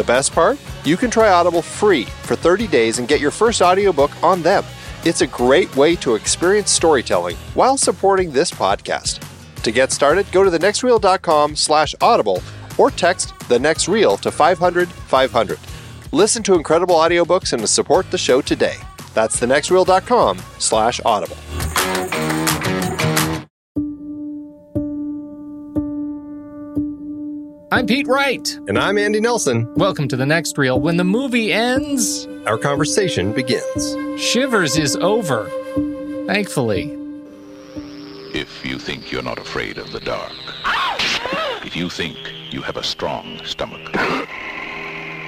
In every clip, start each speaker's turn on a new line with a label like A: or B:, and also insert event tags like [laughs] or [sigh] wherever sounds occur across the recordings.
A: The best part? You can try Audible free for 30 days and get your first audiobook on them. It's a great way to experience storytelling while supporting this podcast. To get started, go to thenextreel.com slash audible or text the next reel to 500 500. Listen to incredible audiobooks and support the show today. That's thenextreel.com slash audible.
B: I'm Pete Wright.
A: And I'm Andy Nelson.
B: Welcome to the next reel. When the movie ends,
A: Our conversation begins.
B: Shivers is over. Thankfully.
C: If you think you're not afraid of the dark, if you think you have a strong stomach,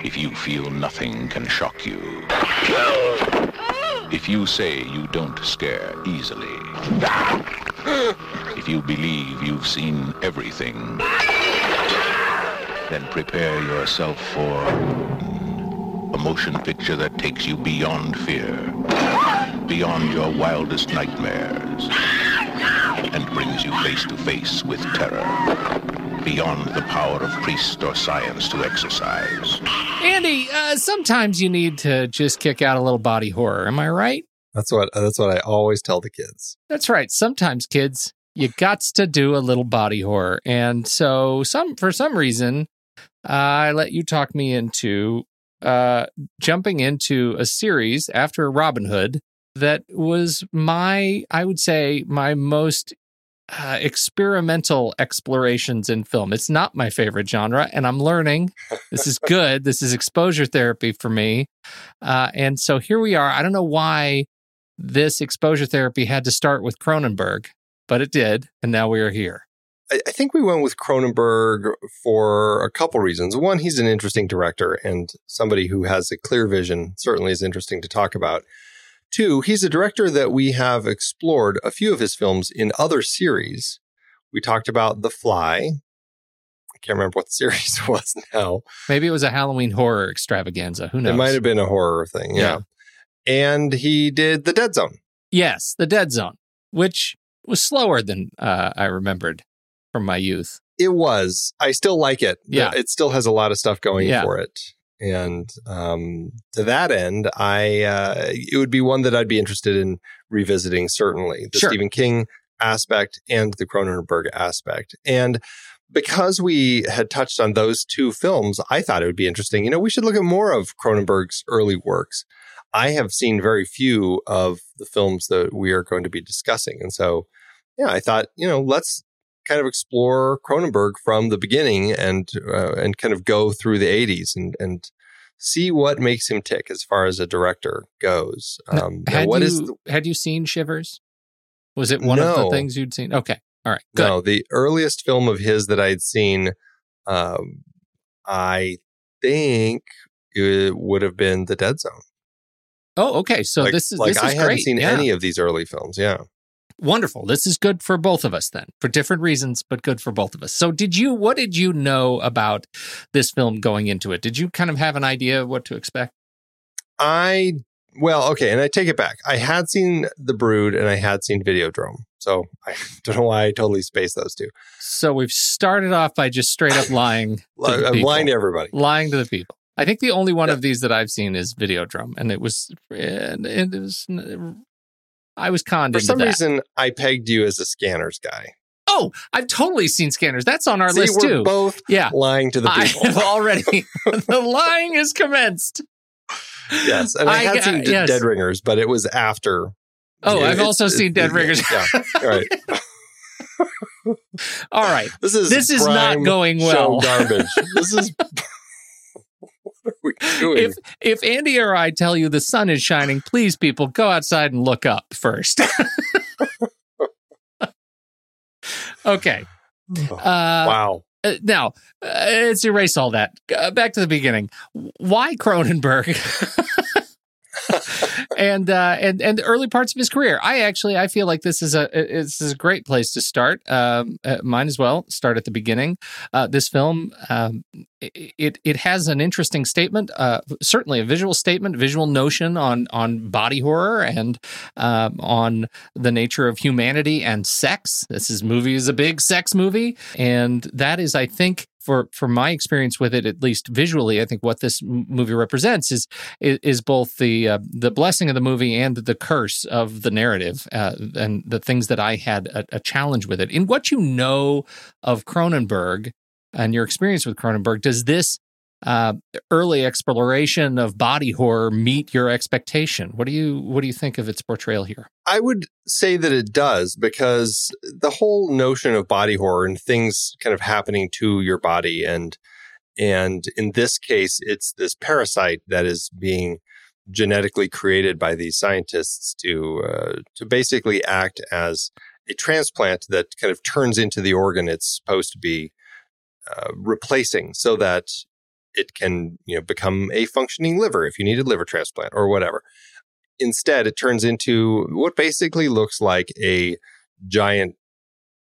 C: if you feel nothing can shock you, if you say you don't scare easily, if you believe you've seen everything, then prepare yourself for a motion picture that takes you beyond fear, beyond your wildest nightmares, and brings you face to face with terror, beyond the power of priest or science to exercise.
B: Andy, uh, sometimes you need to just kick out a little body horror. Am I right?
A: That's what that's what I always tell the kids.
B: That's right. Sometimes, kids, you got to do a little body horror. And so, some for some reason, I let you talk me into uh, jumping into a series after Robin Hood that was my, I would say, my most uh, experimental explorations in film. It's not my favorite genre, and I'm learning. This is good. this is exposure therapy for me. Uh, and so here we are. I don't know why this exposure therapy had to start with Cronenberg, but it did. And now we are here.
A: I, I think we went with Cronenberg for a couple reasons. One, he's an interesting director and somebody who has a clear vision, certainly is interesting to talk about. Two, he's a director that we have explored a few of his films in other series. We talked about The Fly. I can't remember what the [laughs] series was now.
B: Maybe it was a Halloween horror extravaganza. Who knows?
A: It might have been a horror thing. Yeah. And he did The Dead Zone.
B: Yes, The Dead Zone, which was slower than uh, I remembered from my youth.
A: It was. I still like it.
B: Yeah.
A: It still has a lot of stuff going
B: Yeah.
A: for it. And um, to that end, I uh, it would be one that I'd be interested in revisiting. Certainly, the
B: Sure.
A: Stephen King aspect and the Cronenberg aspect. And because we had touched on those two films, I thought it would be interesting. You know, we should look at more of Cronenberg's early works. I have seen very few of the films that we are going to be discussing, and so yeah, I thought you know let's kind of explore Cronenberg from the beginning and uh, and kind of go through the 80s and and see what makes him tick as far as a director goes. Um,
B: Had
A: what
B: you
A: is the,
B: had you seen Shivers? Was it one of the things you'd seen? Okay, all right, good.
A: no the earliest film of his that I'd seen? Um, I think it would have been The Dead Zone.
B: Oh, okay. So
A: like,
B: this is
A: like
B: this is
A: I
B: great.
A: haven't seen
B: yeah.
A: any of these early films. Yeah.
B: Wonderful. This is good for both of us then, for different reasons, but good for both of us. So, did you? What did you know about this film going into it? Did you kind of have an idea of what to expect?
A: I well, okay, and I take it back. I had seen The Brood and I had seen Videodrome. So I [laughs] don't know why I totally spaced those two.
B: So we've started off by just straight up lying. [laughs]
A: I'm uh,
B: people.
A: lying to everybody.
B: lying to the people. I think the only one
A: Yeah.
B: of these that I've seen is Videodrome, and it was and it was I was conned
A: For some
B: that.
A: reason, I pegged you as a scanners guy.
B: oh, I've totally seen Scanners. That's on our
A: See,
B: list
A: we're
B: too.
A: both
B: yeah,
A: lying to the
B: I
A: people.
B: have already. [laughs] the lying is commenced.
A: yes, and I,
B: I
A: had seen D-
B: yes.
A: Dead Ringers, but it was after.
B: Oh,
A: Yeah,
B: I've
A: it's-
B: also
A: it's-
B: seen Dead Ringers.
A: Yeah, all right. [laughs] [laughs]
B: All right.
A: This is
B: This is not going
A: show
B: well.
A: garbage. this is. what are we doing? [laughs]
B: If if Andy or I tell you the sun is shining, please people go outside and look up first. [laughs] okay.
A: Oh,
B: Uh,
A: wow.
B: Uh, now, uh, let's erase all that. Uh, back to the beginning. Why Cronenberg? [laughs] [laughs] and uh, and and the early parts of his career. I actually I feel like this is a this is a great place to start. Um, uh, mine as well. Start at the beginning. Uh, this film um, it it has an interesting statement, uh, certainly a visual statement, visual notion on on body horror and um, on the nature of humanity and sex. This is movie is a big sex movie, and that is, I think, for for my experience with it, at least visually, I think what this movie represents is is, both the uh, the blessing of the movie and the curse of the narrative, uh, and the things that I had a, a, challenge with it. In what you know of Cronenberg and your experience with Cronenberg, does this uh, early exploration of body horror meet your expectation? What do you what do you think of its portrayal here?
A: I would say that it does because the whole notion of body horror and things kind of happening to your body and and in this case it's this parasite that is being genetically created by these scientists to uh, to basically act as a transplant that kind of turns into the organ it's supposed to be uh, replacing so that it can you know become a functioning liver if you need a liver transplant or whatever. Instead it turns into what basically looks like a giant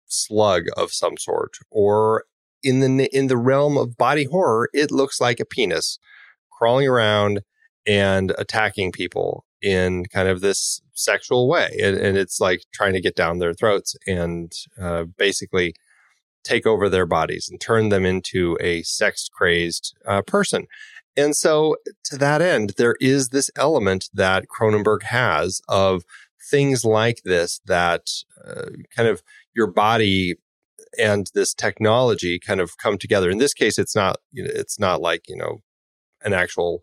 A: slug of some sort or in the in the realm of body horror it looks like a penis crawling around and attacking people in kind of this sexual way and, and it's like trying to get down their throats and uh, basically take over their bodies and turn them into a sex crazed uh, person. And so, to that end, there is this element that Cronenberg has of things like this that uh, kind of your body and this technology kind of come together. In this case, it's not you know, it's not like you know an actual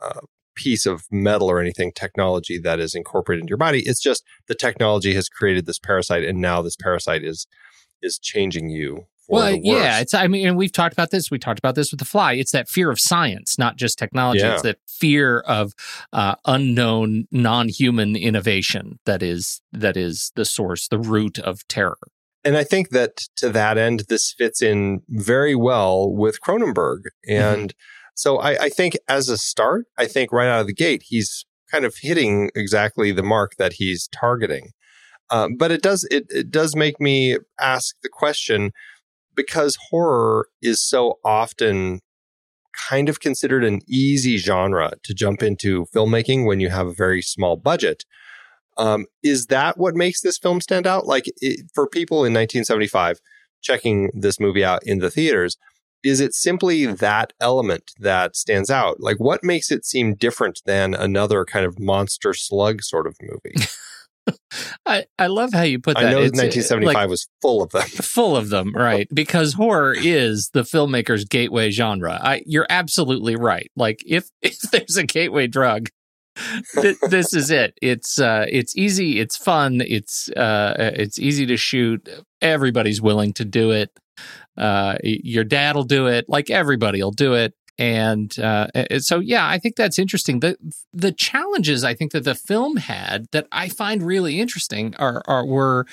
A: uh, piece of metal or anything technology that is incorporated into your body. It's just the technology has created this parasite, and now this parasite is is changing you well,
B: yeah, it's. I mean, and we've talked about this. We talked about this with the fly. It's that fear of science, not just technology. Yeah. It's that fear of uh, unknown, non-human innovation that is that is the source, the root of terror.
A: And I think that to that end, this fits in very well with Cronenberg. Mm-hmm. And mm-hmm. so I, I think as a start, I think right out of the gate, he's kind of hitting exactly the mark that he's targeting. Um, but it does it, it does make me ask the question because horror is so often kind of considered an easy genre to jump into filmmaking when you have a very small budget. Um, is that what makes this film stand out? Like it, for people in 1975 checking this movie out in the theaters, is it simply that element that stands out? Like what makes it seem different than another kind of monster slug sort of movie? [laughs]
B: I, I love how you put that.
A: I know it's, 1975 like, was full of them. [laughs]
B: Full of them, right? Because horror is the filmmaker's gateway genre. I, you're absolutely right. Like if [laughs] if there's a gateway drug, th- this is it. It's uh, it's easy. It's fun. It's uh, it's easy to shoot. Everybody's willing to do it. Uh, your dad will do it. Like everybody will do it and uh, so yeah i think that's interesting. The the challenges i think that the film had that i find really interesting are, are were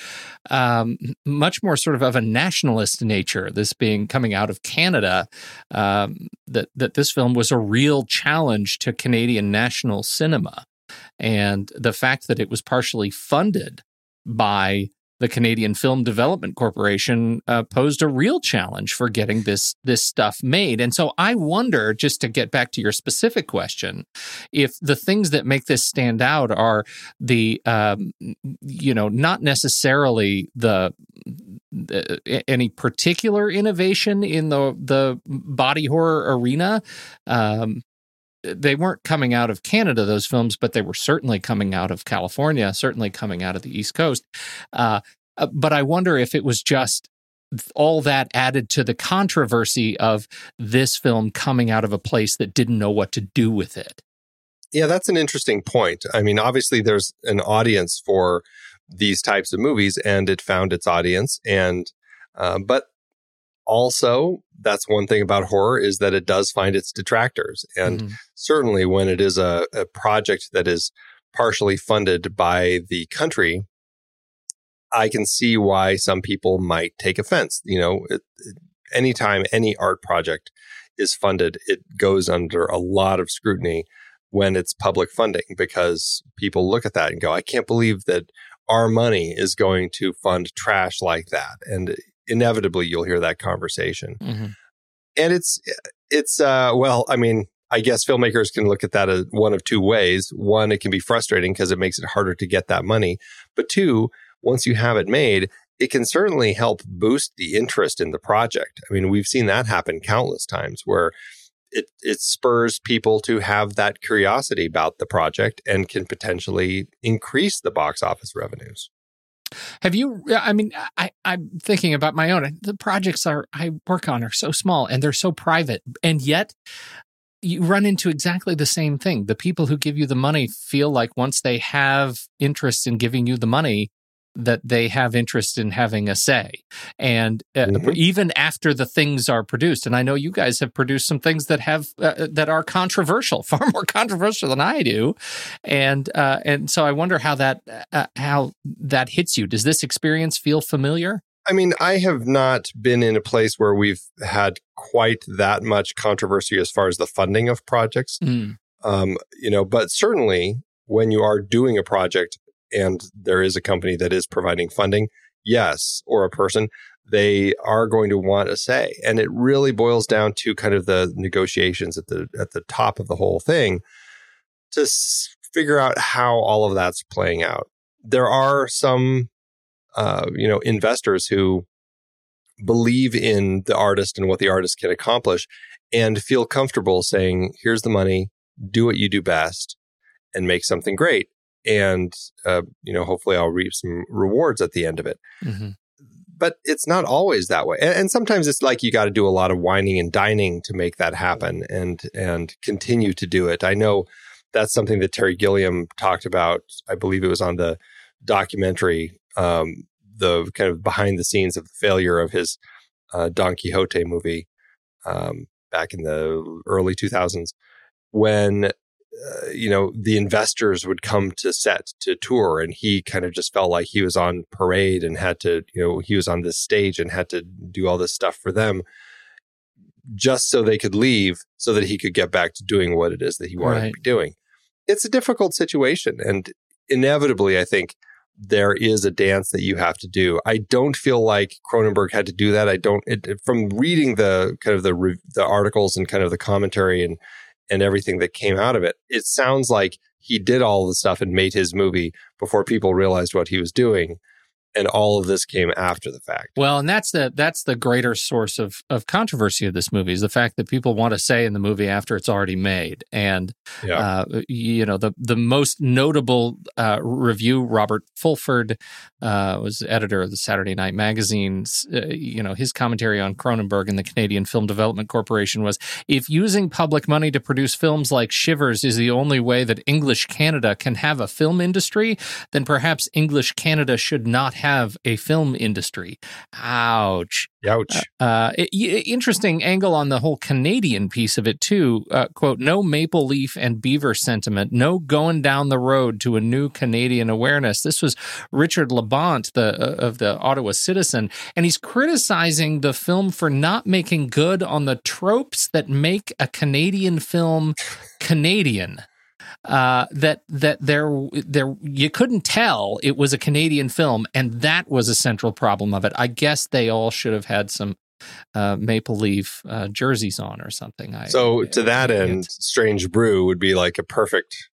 B: um, much more sort of of a nationalist nature this being coming out of canada um, that that this film was a real challenge to canadian national cinema. And the fact that it was partially funded by the Canadian Film Development Corporation uh, posed a real challenge for getting this this stuff made. And so I wonder, just to get back to your specific question, if the things that make this stand out are the um, you know not necessarily the, the, any particular innovation in the the body horror arena. Um, they weren't coming out of Canada, those films, but they were certainly coming out of California, certainly coming out of the East Coast. Uh, uh, but I wonder if it was just all that added to the controversy of this film coming out of a place that didn't know what to do with it.
A: Yeah, that's an interesting point. I mean, obviously, there's an audience for these types of movies, and it found its audience. And uh, but also that's one thing about horror is that it does find its detractors and mm-hmm. certainly when it is a, a, project that is partially funded by the country i can see why some people might take offense you know it, it, anytime any art project is funded it goes under a lot of scrutiny when it's public funding because people look at that and go, I can't believe that our money is going to fund trash like that. And inevitably you'll hear that conversation. Mm-hmm. And it's, it's, uh, well, I mean, I guess filmmakers can look at that as one of two ways. One, it can be frustrating because it makes it harder to get that money. But two, once you have it made, it can certainly help boost the interest in the project. I mean, we've seen that happen countless times where it, it spurs people to have that curiosity about the project and can potentially increase the box office revenues.
B: Have you? I mean, I, I'm thinking about my own. The projects are I work on are so small and they're so private, and yet you run into exactly the same thing. The people who give you the money feel like once they have interest in giving you the money, that they have interest in having a say. And uh, mm-hmm. even after the things are produced, and I know you guys have produced some things that have uh, uh that are controversial, [laughs] far more controversial than I do, and uh, and so I wonder how that uh, how that hits you. Does this experience feel familiar?
A: I mean, I have not been in a place where we've had quite that much controversy as far as the funding of projects. Mm. Um, you know, but certainly when you are doing a project and there is a company that is providing funding, yes, or a person, they are going to want a say. And it really boils down to kind of the negotiations at the at the top of the whole thing to s- figure out how all of that's playing out. There are some uh, you know investors who believe in the artist and what the artist can accomplish and feel comfortable saying here's the money do what you do best and make something great and uh, you know hopefully i'll reap some rewards at the end of it mm-hmm. but it's not always that way and, and sometimes it's like you got to do a lot of wining and dining to make that happen and and continue to do it i know that's something that terry gilliam talked about i believe it was on the documentary um, the kind of behind the scenes of the failure of his uh, don quixote movie um, back in the early 2000s when uh, you know, the investors would come to set to tour, and he kind of just felt like he was on parade and had to, you know, he was on this stage and had to do all this stuff for them just so they could leave so that he could get back to doing what it is that he wanted right. to be doing. It's a difficult situation. And inevitably, I think there is a dance that you have to do. I don't feel like Cronenberg had to do that. I don't, it, from reading the kind of the, the articles and kind of the commentary and, and everything that came out of it. It sounds like he did all the stuff and made his movie before people realized what he was doing and all of this came after the fact.
B: Well, and that's the that's the greater source of of controversy of this movie is the fact that people want to say in the movie after it's already made. And yeah. uh, you know the the most notable uh, review, Robert Fulford uh, was editor of the Saturday Night Magazine. Uh, you know his commentary on Cronenberg and the Canadian Film Development Corporation was: if using public money to produce films like Shivers is the only way that English Canada can have a film industry, then perhaps English Canada should not have a film industry. Ouch.
A: Ouch.
B: Uh, uh, interesting angle on the whole Canadian piece of it, too. Uh, quote, no maple leaf and beaver sentiment, no going down the road to a new Canadian awareness. This was Richard Labonte, the, uh, of the Ottawa Citizen, and he's criticizing the film for not making good on the tropes that make a Canadian film Canadian uh, that that there there you couldn't tell it was a Canadian film, and that was a central problem of it. I guess they all should have had some uh, maple leaf uh, jerseys on or something. I,
A: so to that end, Strange Brew would be like a perfect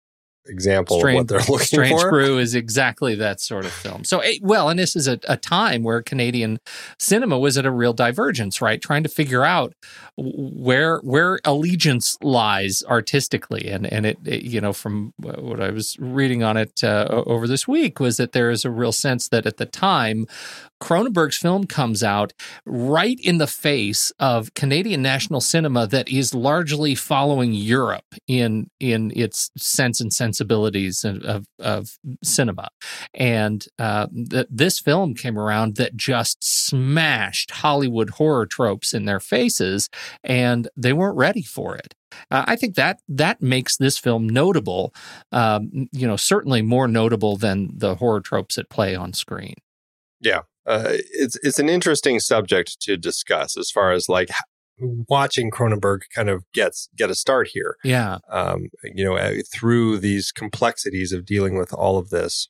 A: example Strange, of what they're [laughs] looking
B: Strange
A: for.
B: Strange Brew is exactly that sort of film. So, eh, well, and this is a, a, time where Canadian cinema was at a real divergence, right? Trying to figure out where where allegiance lies artistically, and and it, it you know from what I was reading on it uh, over this week was that there is a real sense that at the time Cronenberg's film comes out right in the face of Canadian national cinema that is largely following Europe in in its sense and sensibilities of, of, cinema. And uh, th- this film came around that just smashed Hollywood horror tropes in their faces, and they weren't ready for it. Uh, I think that that makes this film notable. Um, you know, certainly more notable than the horror tropes that play on screen.
A: Yeah, uh, it's it's an interesting subject to discuss as far as like watching Cronenberg kind of gets get a start here.
B: Yeah.
A: Um, you know, uh, through these complexities of dealing with all of this.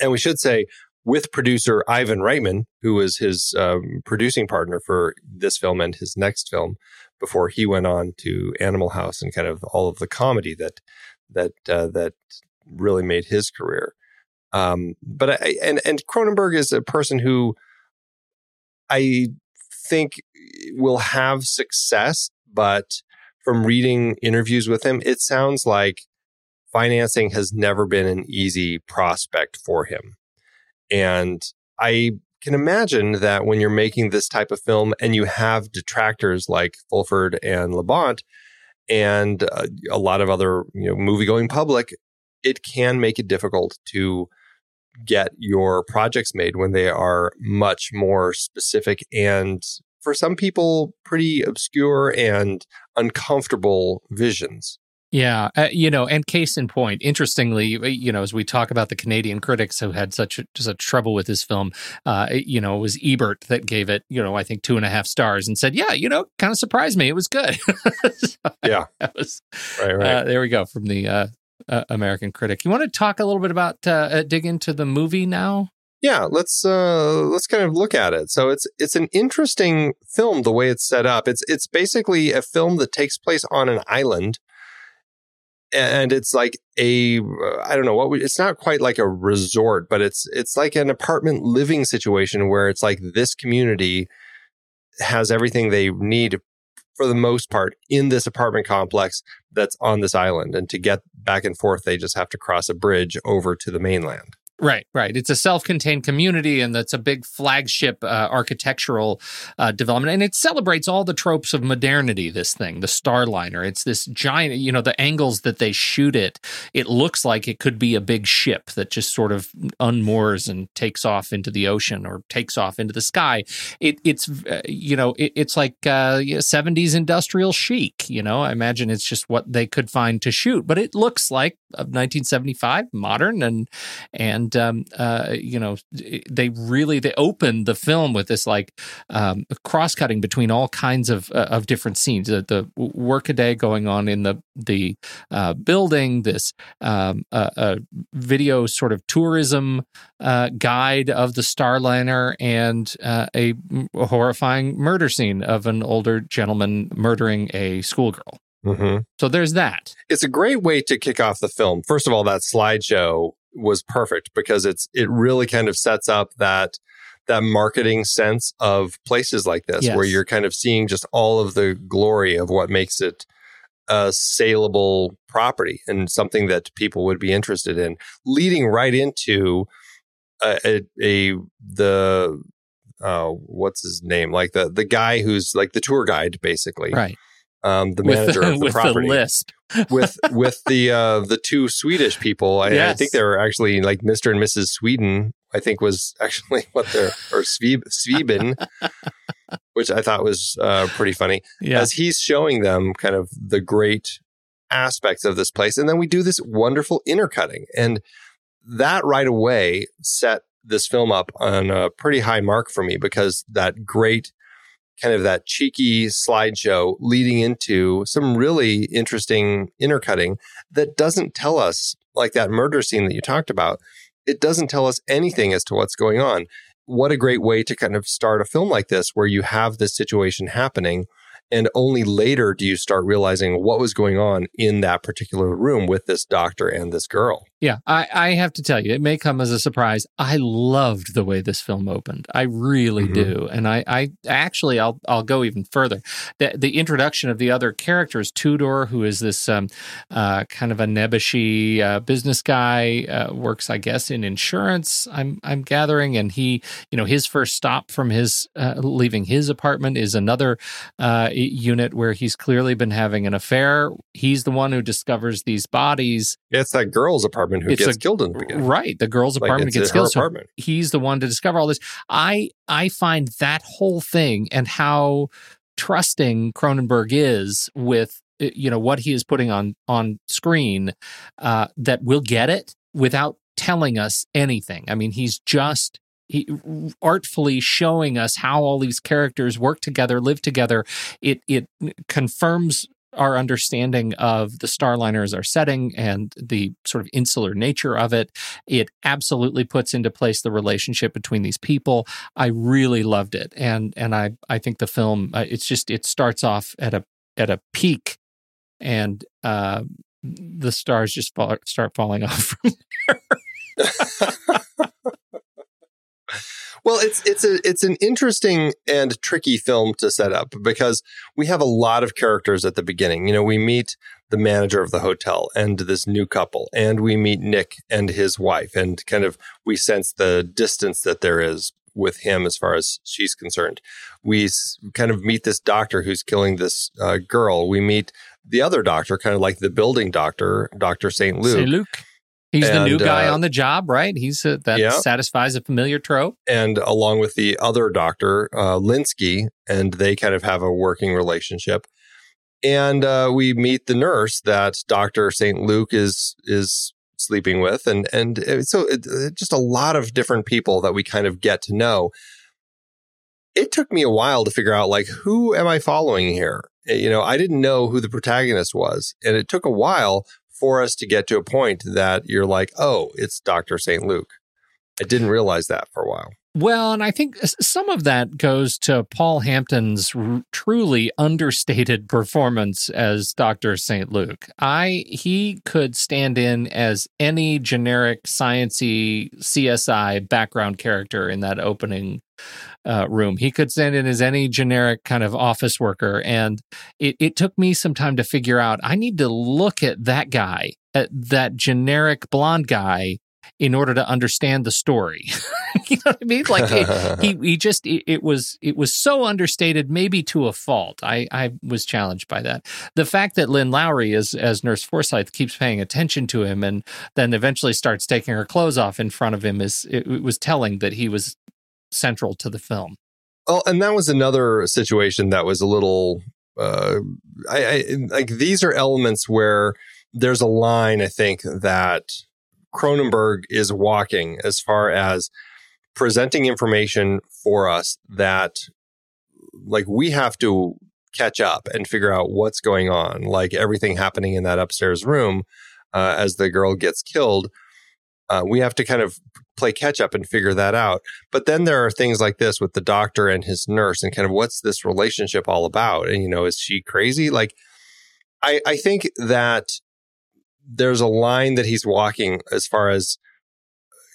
A: And we should say, with producer Ivan Reitman, who was his um, producing partner for this film and his next film, before he went on to Animal House and kind of all of the comedy that that uh, that really made his career. Um, but I, and and Cronenberg is a person who I think will have success, but from reading interviews with him, it sounds like financing has never been an easy prospect for him. And I can imagine that when you're making this type of film and you have detractors like Fulford and Labonte and uh, a lot of other you know movie going public, it can make it difficult to get your projects made when they are much more specific and for some people pretty obscure and uncomfortable visions.
B: Yeah, uh, you know, and case in point, interestingly, uh, you know, as we talk about the Canadian critics who had such such trouble with this film, uh, you know, it was Ebert that gave it, you know, I think two and a half stars and said, yeah, you know, kind of surprised me. It was good. [laughs]
A: so yeah,
B: that was
A: right. Right.
B: Uh, there we go from the uh, uh, American critic. You want to talk a little bit about dig into the movie now?
A: yeah let's uh let's kind of look at it so it's it's an interesting film the way it's set up it's it's basically a film that takes place on an island and it's like a i don't know what we, it's not quite like a resort but it's it's like an apartment living situation where it's like this community has everything they need for the most part in this apartment complex that's on this island. And to get back and forth they just have to cross a bridge over to the mainland
B: Right, right. It's a self-contained community, and that's a big flagship uh, architectural uh, development, and it celebrates all the tropes of modernity. This thing, the Starliner, it's this giant. You know, the angles that they shoot it, it looks like it could be a big ship that just sort of unmoors and takes off into the ocean or takes off into the sky. It, it's, uh, you know, it, it's like '70s uh, industrial chic. You know, I imagine it's just what they could find to shoot, but it looks like 1975, modern and and and um, uh, you know they really they opened the film with this like um, cross cutting between all kinds of uh, of different scenes. The, the workaday going on in the the uh, building, this um, video sort of tourism uh, guide of the Starliner, and uh, a horrifying murder scene of an older gentleman murdering a schoolgirl. Mm-hmm. So there's that.
A: It's a great way to kick off the film. First of all, that slideshow was perfect because it's it really kind of sets up that that marketing sense of places like this yes. where you're kind of seeing just all of the glory of what makes it a saleable property and something that people would be interested in leading right into a, a, a the uh, what's his name? Like the the guy who's like the tour guide basically.
B: Right
A: um, the manager
B: with,
A: of the [laughs]
B: with
A: property.
B: The lisp.
A: with [laughs] with the uh, the two Swedish people. I, yes. I, think they were actually like Mr. and Mrs. Sweden. I think was actually [laughs] what they're or Sveben, which I thought was uh, pretty funny. Yeah. As he's showing them kind of the great aspects of this place, and then we do this wonderful intercutting, and that right away set this film up on a pretty high mark for me because that great kind of that cheeky slideshow leading into some really interesting intercutting that doesn't tell us, like that murder scene that you talked about, it doesn't tell us anything as to what's going on. What a great way to kind of start a film like this where you have this situation happening and only later do you start realizing what was going on in that particular room with this doctor and this girl.
B: Yeah, I, I have to tell you, it may come as a surprise. I loved the way this film opened. I really mm-hmm. do, and I, I actually, I'll, I'll go even further. The, the introduction of the other characters, Tudor, who is this um, uh, kind of a nebbishy uh, business guy, uh, works, I guess, in insurance. I'm, I'm gathering, and he, you know, his first stop from his uh, leaving his apartment is another uh, unit where he's clearly been having an affair. He's the one who discovers these bodies.
A: Yeah, it's that girl's apartment apartment who it's gets a, killed in the beginning.
B: Right. The girl's apartment like gets killed. Apartment. So he's the one to discover all this. I I find that whole thing and how trusting Cronenberg is with eh, you know what he is putting on on screen uh, that we'll get it without telling us anything. I mean, he's just he artfully showing us how all these characters work together, live together. It it confirms our understanding of the Starliner as our setting and the sort of insular nature of it. It absolutely puts into place the relationship between these people. I really loved it, and and I I think the film uh, it's just it starts off at a at a peak, and uh, the stars just fall, start falling [laughs] off from there. [laughs]
A: Well, it's it's a it's an interesting and tricky film to set up because we have a lot of characters at the beginning. You know, we meet the manager of the hotel and this new couple, and we meet Nick and his wife, and kind of we sense the distance that there is with him as far as she's concerned. We kind of meet this doctor who's killing this uh, girl. We meet the other doctor, kind of like the building doctor, Doctor Saint Luke.
B: Saint Luke. He's and, the new guy uh, on the job, right? He's uh, that yeah. satisfies a familiar trope.
A: And along with the other doctor, uh, Linsky, and they kind of have a working relationship. And uh, we meet the nurse that Doctor Saint Luke is is sleeping with, and and so it, it, just a lot of different people that we kind of get to know. It took me a while to figure out like who am I following here. You know, I didn't know who the protagonist was, and it took a while for us to get to a point that you're like, oh, it's Dr. St. Luke. I didn't realize that for a while.
B: Well, and I think some of that goes to Paul Hampton's r- truly understated [laughs] performance as Dr. St. Luke. I he could stand in as any generic sciency CSI background character in that opening uh, room. He could send in as any generic kind of office worker. And it, it took me some time to figure out I need to look at that guy, at that generic blonde guy, in order to understand the story. [laughs] you know what I mean? Like it, he, [laughs] he just, it, it, was, it was so understated, maybe to a fault. I, I was challenged by that. The fact that Lynn Lowry, as, as Nurse Forsyth, keeps paying attention to him and then eventually starts taking her clothes off in front of him is, it, it was telling that he was central to the film.
A: Well, and that was another situation that was a little, uh, I, I like these are elements where there's a line I think that Cronenberg is walking as far as presenting information for us that like we have to catch up and figure out what's going on like everything happening in that upstairs room uh, as the girl gets killed uh, we have to kind of play catch up and figure that out. But then there are things like this with the doctor and his nurse and kind of what's this relationship all about? And, you know, is she crazy? Like, I, I think that there's a line that he's walking as far as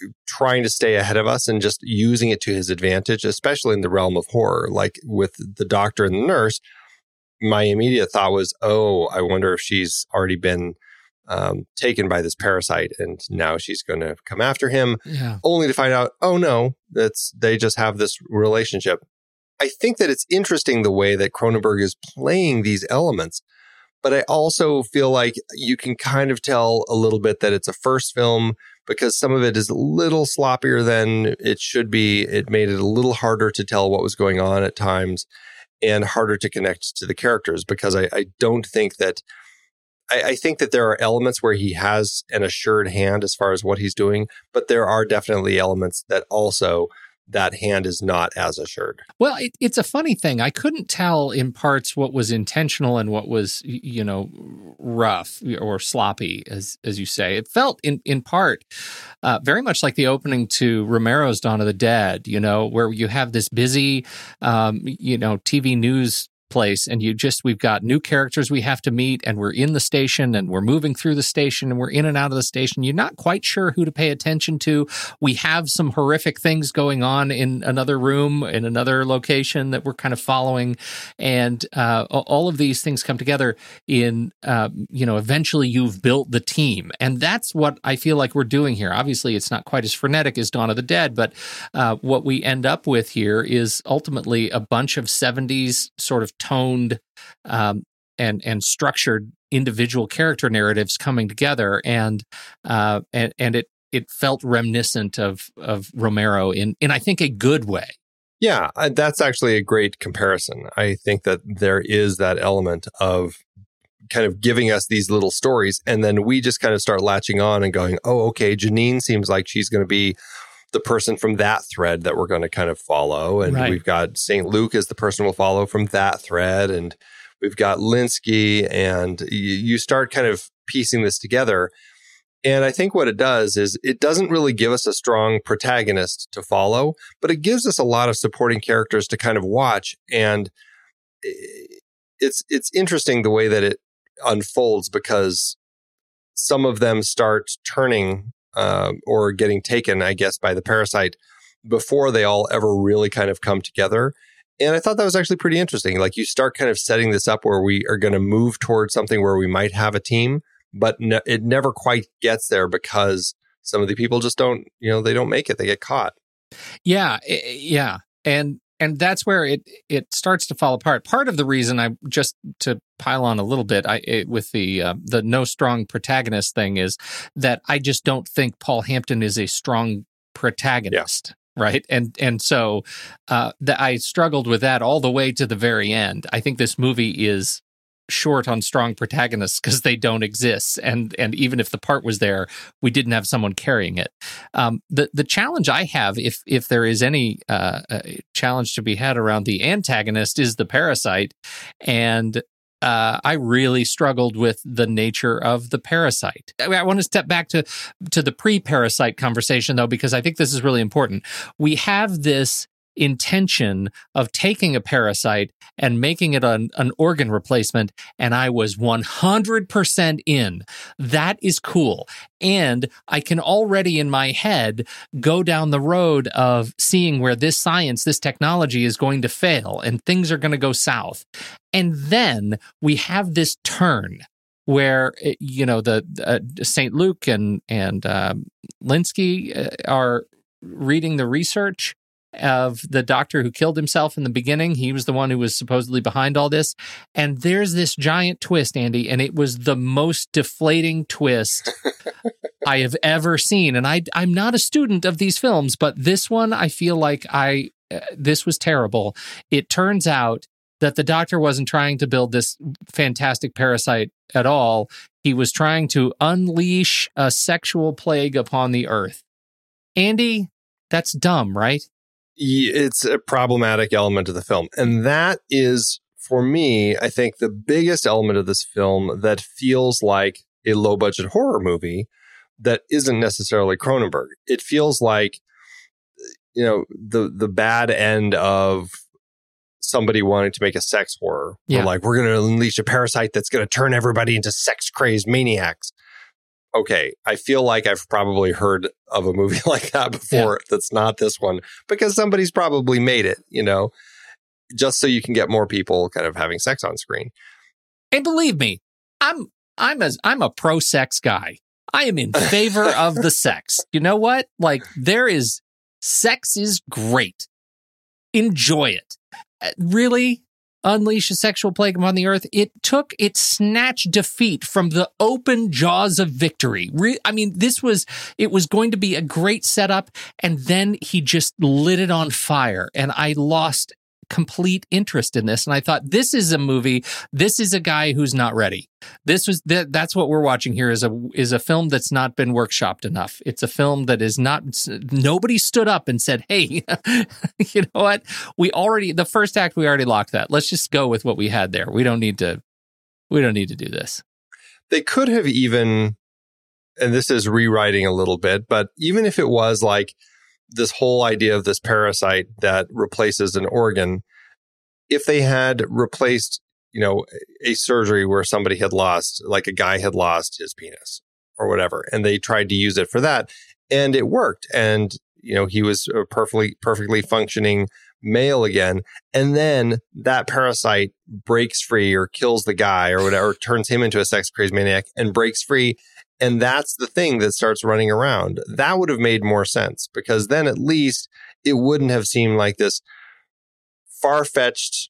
A: uh, trying to stay ahead of us and just using it to his advantage, especially in the realm of horror. Like with the doctor and the nurse, my immediate thought was, oh, I wonder if she's already been um, taken by this parasite, and now she's going to come after him, yeah. only to find out, oh no, that's they just have this relationship. I think that it's interesting the way that Cronenberg is playing these elements, but I also feel like you can kind of tell a little bit that it's a first film because some of it is a little sloppier than it should be. It made it a little harder to tell what was going on at times and harder to connect to the characters because I, I don't think that I, I, think that there are elements where he has an assured hand as far as what he's doing, but there are definitely elements that also that hand is not as assured.
B: Well, it, it's a funny thing. I couldn't tell in parts what was intentional and what was, you know, rough or sloppy, as as you say. It felt in in part uh, very much like the opening to Romero's Dawn of the Dead. You know, where you have this busy, um, you know, TV news place and you just we've got new characters we have to meet and we're in the station and we're moving through the station and we're in and out of the station. You're not quite sure who to pay attention to. We have some horrific things going on in another room in another location that we're kind of following. And uh, all of these things come together in uh, you know eventually you've built the team. And that's what i feel like we're doing here. Obviously it's not quite as frenetic as dawn of the dead but uh, what we end up with here is ultimately a bunch of 70s sort of toned um, and and structured individual character narratives coming together, and uh, and and it it felt reminiscent of of Romero in in I think a good way.
A: Yeah, that's actually a great comparison. I think that there is that element of kind of giving us these little stories, and then we just kind of start latching on and going, "Oh, okay, Janine seems like she's going to be." The person from that thread that we're going to kind of follow. And
B: Right.
A: we've got St. Luke as the person we'll follow from that thread. And we've got Linsky. And you, you start kind of piecing this together. And I think what it does is it doesn't really give us a strong protagonist to follow, but it gives us a lot of supporting characters to kind of watch. And it's it's interesting the way that it unfolds because some of them start turning uh, or getting taken, I guess, by the parasite before they all ever really kind of come together. And I thought that was actually pretty interesting. Like you start kind of setting this up where we are going to move towards something where we might have a team, but ne- it never quite gets there because some of the people just don't, you know, they don't make it. They get caught.
B: Yeah, i- i- yeah, and and that's where it it starts to fall apart. Part of the reason I just to pile on a little bit, I it, with the uh, the no strong protagonist thing is that I just don't think Paul Hampton is a strong protagonist. Right. And and so uh that I struggled with that all the way to the very end. I think this movie is short on strong protagonists because they don't exist. And and even if the part was there, we didn't have someone carrying it. Um, the the challenge I have, if if there is any uh, uh, challenge to be had around the antagonist, is the parasite, and uh, I really struggled with the nature of the parasite. I, I want to step back to to the pre-parasite conversation though, because I think this is really important. We have this intention of taking a parasite and making it an, an organ replacement and i was 100% in that is cool and I can already in my head go down the road of seeing where this science, this technology is going to fail and things are going to go south. And then we have this turn where eh, you know the uh, St. Luke and and um, Linsky uh, are reading the research of the doctor who killed himself in the beginning. He was the one who was supposedly behind all this. And there's this giant twist, Andy, and it was the most deflating twist [laughs] I have ever seen. And I, I'm not a student of these films, but this one, I feel like I, uh, this was terrible. It turns out that the doctor wasn't trying to build this fantastic parasite at all. He was trying to unleash a sexual plague upon the earth. Andy, that's dumb, right?
A: It's a problematic element of the film. And that is, for me, I think the biggest element of this film that feels like a low budget horror movie that isn't necessarily Cronenberg. It feels like, you know, the, the bad end of somebody wanting to make a sex horror.
B: Yeah.
A: like, we're going to unleash a parasite that's going to turn everybody into sex crazed maniacs. Okay, I feel like I've probably heard of a movie [laughs] like that before that's not this one because somebody's probably made it, you know, just so you can get more people kind of having sex on screen.
B: And believe me, I'm I'm a I'm a pro sex guy. I am in favor of the [laughs] sex. You know what? Like there is sex is great. Enjoy it. Uh, Really unleash a sexual plague upon the earth. It took it snatched defeat from the open jaws of victory. Re- I mean, this was it was going to be a great setup and then he just lit it on fire and I lost complete interest in this. And I thought this is a movie. This is a guy who's not ready. This was that that's what we're watching here is a is a film that's not been workshopped enough. It's a film that is not nobody stood up and said hey [laughs] you know what? We already the first act we already locked that. Let's just go with what we had there. We don't need to we don't need to do this.
A: They could have even, and this is rewriting a little bit, but even if it was like this whole idea of this parasite that replaces an organ, if they had replaced, you know, a surgery where somebody had lost, like a guy had lost his penis or whatever, and they tried to use it for that, and it worked, and you know he was perfectly perfectly functioning male again, and then that parasite breaks free or kills the guy or whatever, turns him into a sex crazed maniac and breaks free. And that's the thing that starts running around. That would have made more sense because then at least it wouldn't have seemed like this far fetched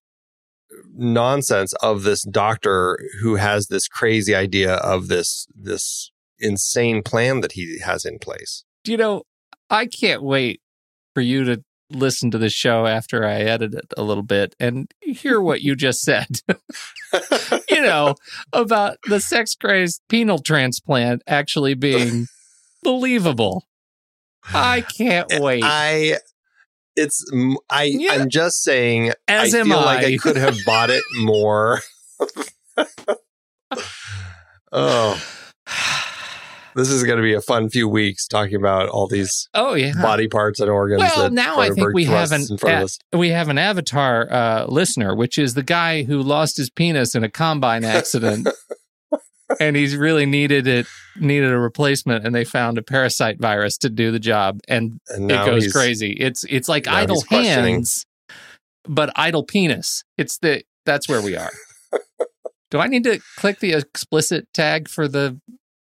A: nonsense of this doctor who has this crazy idea of this, this insane plan that he has in place.
B: you know i can't wait for you to listen to the show after i edit it a little bit and hear what you just said [laughs] you know, about the sex crazed penal transplant actually being believable. I can't wait.
A: I it's I
B: Yeah.
A: I'm just saying
B: As
A: I
B: am
A: feel like
B: I.
A: I could have bought it more. oh, this is going to be a fun few weeks talking about all these
B: oh yeah.
A: body parts and organs.
B: Well, now I think we have an
A: in front of
B: a- we have an Avatar uh, listener, which is the guy who lost his penis in a combine accident, [laughs] and he's really needed it needed a replacement, and they found a parasite virus to do the job, and
A: And
B: it goes crazy. It's it's like idle hands, but idle penis. It's the that's where we are. [laughs] Do I need to click the explicit tag for the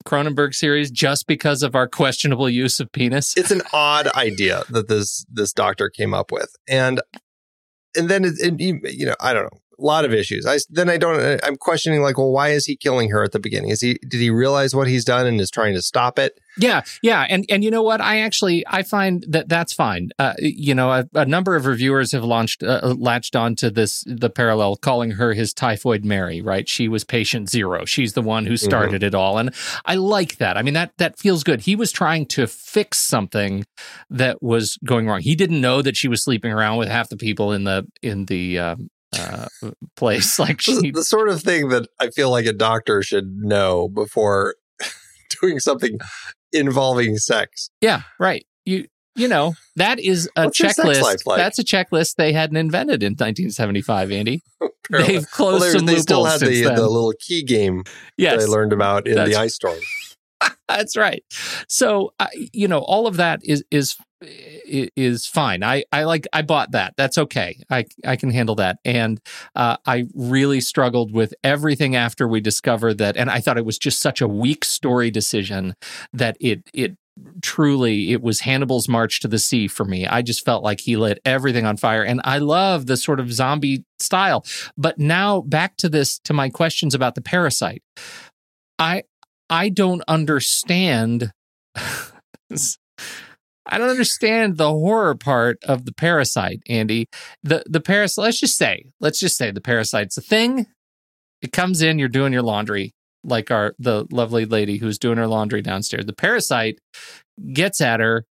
B: Cronenberg series just because of our questionable use of penis?
A: It's an odd idea that this this doctor came up with, and and then it, it, you know I don't know lot of issues. I then I don't I'm questioning like well why is he killing her at the beginning? Is he did he realize what he's done and is trying to stop it?
B: Yeah, yeah, and and you know what? I actually I find that that's fine. Uh, you know, a, a number of reviewers have launched uh, latched onto this the parallel, calling her his typhoid Mary. Right? She was patient zero. She's the one who started it all, and I like that. I mean that that feels good. He was trying to fix something that was going wrong. He didn't know that she was sleeping around with half the people in the in the. Um, uh, place [laughs] like she
A: the sort of thing that I feel like a doctor should know before [laughs] doing something involving sex.
B: Yeah, right. You you know that is a
A: What's
B: checklist.
A: like?
B: That's a checklist they hadn't invented in 1975. Andy, [laughs]
A: Apparently.
B: they've closed
A: Well,
B: some
A: they, still had the,
B: then.
A: the little key game
B: yes,
A: that I learned about in the ice storm.
B: that's right. So uh, you know all of that is is is fine. I I like I bought that. That's okay. I I can handle that. And uh, I really struggled with everything after we discovered that, and I thought it was just such a weak story decision that it it truly it was Hannibal's march to the sea for me. I just felt like he lit everything on fire and I love the sort of zombie style. But now back to this to my questions about the parasite. I I don't understand [laughs] I don't understand the horror part of the parasite, Andy. The the parasite let's just say, let's just say the parasite's a thing. It comes in, you're doing your laundry, like our the lovely lady who's doing her laundry downstairs. The parasite gets at her,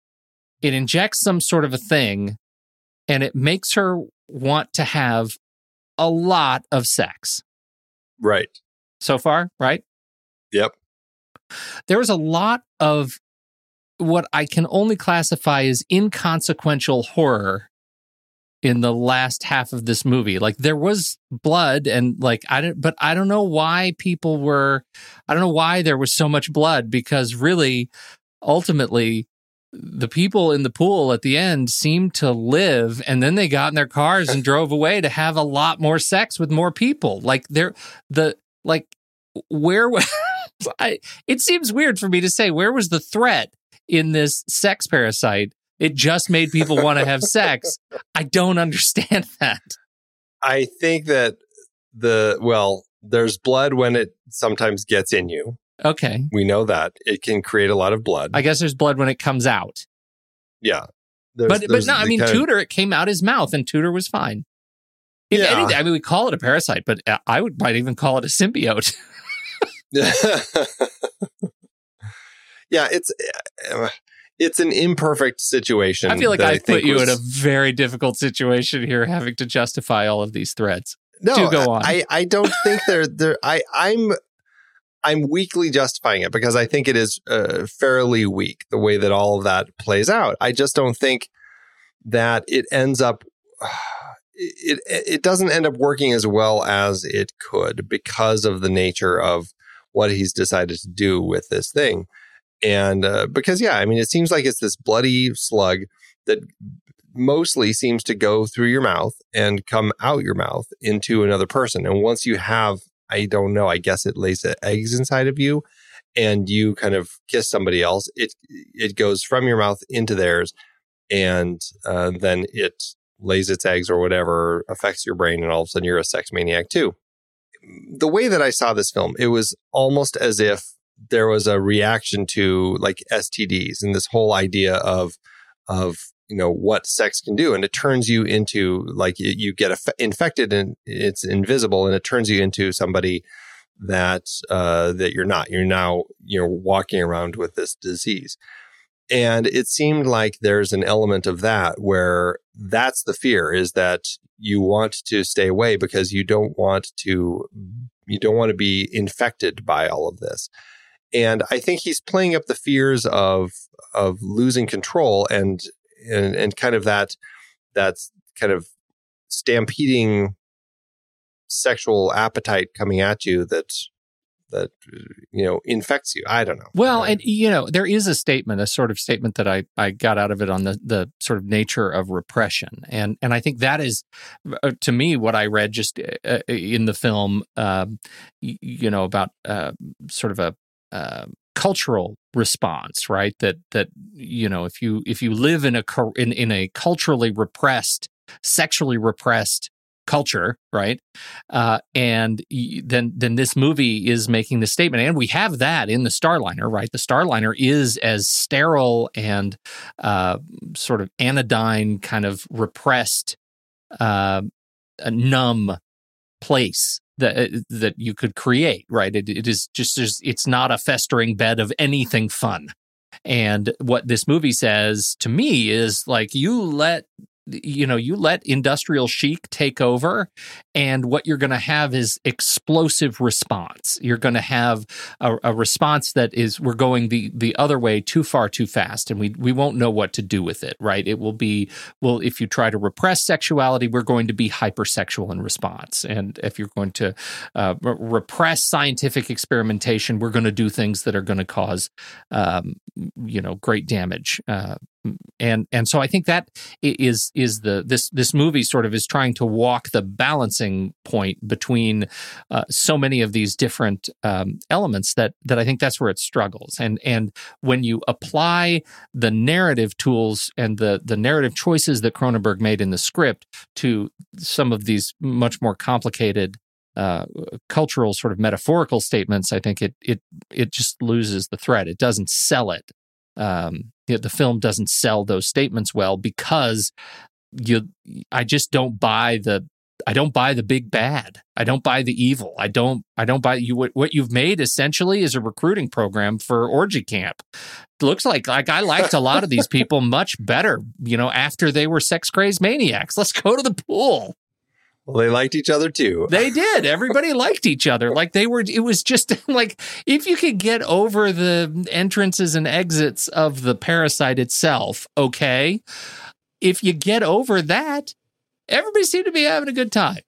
B: it injects some sort of a thing, and it makes her want to have a lot of sex.
A: Right.
B: So far, right?
A: Yep.
B: there was a lot of what I can only classify as inconsequential horror in the last half of this movie. Like there was blood and like I don't but I don't know why people were I don't know why there was so much blood because really ultimately the people in the pool at the end seemed to live and then they got in their cars and drove away to have a lot more sex with more people. Like there the like where was [laughs] I, it seems weird for me to say where was the threat in this sex parasite it just made people want to have sex i don't understand [laughs] that
A: I think that the well, there's blood when it sometimes gets in you.
B: okay
A: We know that it can create a lot of blood.
B: i guess there's blood when it comes out
A: yeah. There's-
B: but but no i mean
A: kind of-
B: tudor it came out his mouth and tudor was fine if
A: Yeah.
B: anything i mean we call it a parasite but uh, i would might even call it a symbiote [laughs] [laughs]
A: yeah, it's uh, it's an imperfect situation.
B: i feel like i've put you in a very difficult situation here having to justify all of these threats
A: no.
B: do go on.
A: I I don't think they're there. I I'm I'm weakly justifying it because I think it is uh, fairly weak the way that all of that plays out. I just don't think that it ends up. [sighs] It it doesn't end up working as well as it could because of the nature of what he's decided to do with this thing, and uh, because yeah, I mean, it seems like it's this bloody slug that mostly seems to go through your mouth and come out your mouth into another person. And once you have, I don't know, I guess it lays the eggs inside of you and you kind of kiss somebody else, it it goes from your mouth into theirs and uh, then it lays its eggs or whatever affects your brain and all of a sudden you're a sex maniac too. The way that I saw this film, it was almost as if there was a reaction to like STDs and this whole idea of of you know what sex can do. And it turns you into like you, get infected and it's invisible and it turns you into somebody that uh that you're not. You're now you're walking around with this disease. And it seemed like there's an element of that where that's the fear is that you want to stay away because you don't want to you don't want to be infected by all of this. And I think he's playing up the fears of of losing control and and, and kind of that that's kind of stampeding sexual appetite coming at you that that you know infects you. I don't know.
B: Well and you know there is a statement a sort of statement that i i got out of it on the the sort of nature of repression. And and i think that is uh, to me what i read just uh, uh in the film um, you, you, know about uh, sort of a uh, cultural response right that that you know if you if you live in a in in a culturally repressed sexually repressed culture, right? Uh, and then then this movie is making the statement, and we have that in the Starliner, right? The Starliner is as sterile and uh, sort of anodyne, kind of repressed, uh, numb place that uh, that you could create, right? It, it is just it's not a festering bed of anything fun. And what this movie says to me is like, you let you know you let industrial chic take over and what you're going to have is explosive response. You're going to have a, a, response that is we're going the the other way too far too fast and we we won't know what to do with it right? It will be well if you try to repress sexuality we're going to be hypersexual in response. And if you're going to uh, repress scientific experimentation we're going to do things that are going to cause um, you know great damage uh, and and so I think that is is the this this movie sort of is trying to walk the balancing point between uh, so many of these different um, elements that that I think that's where it struggles and and when you apply the narrative tools and the the narrative choices that Cronenberg made in the script to some of these much more complicated uh, cultural sort of metaphorical statements, I think it it it just loses the thread. It doesn't sell it um, you know, the film doesn't sell those statements well because you I just don't buy the I don't buy the big bad. I don't buy the evil. I don't I don't buy you what, what you've made essentially is a recruiting program for orgy camp. It looks like like I liked a lot of these people [laughs] much better, you know, after they were sex crazed maniacs. Let's go to the pool.
A: Well, they liked each other too.
B: They did. Everybody [laughs] liked each other. Like they were, it was just [laughs] like if you could get over the entrances and exits of the parasite itself, okay. If you get over that, everybody seemed to be having a good time.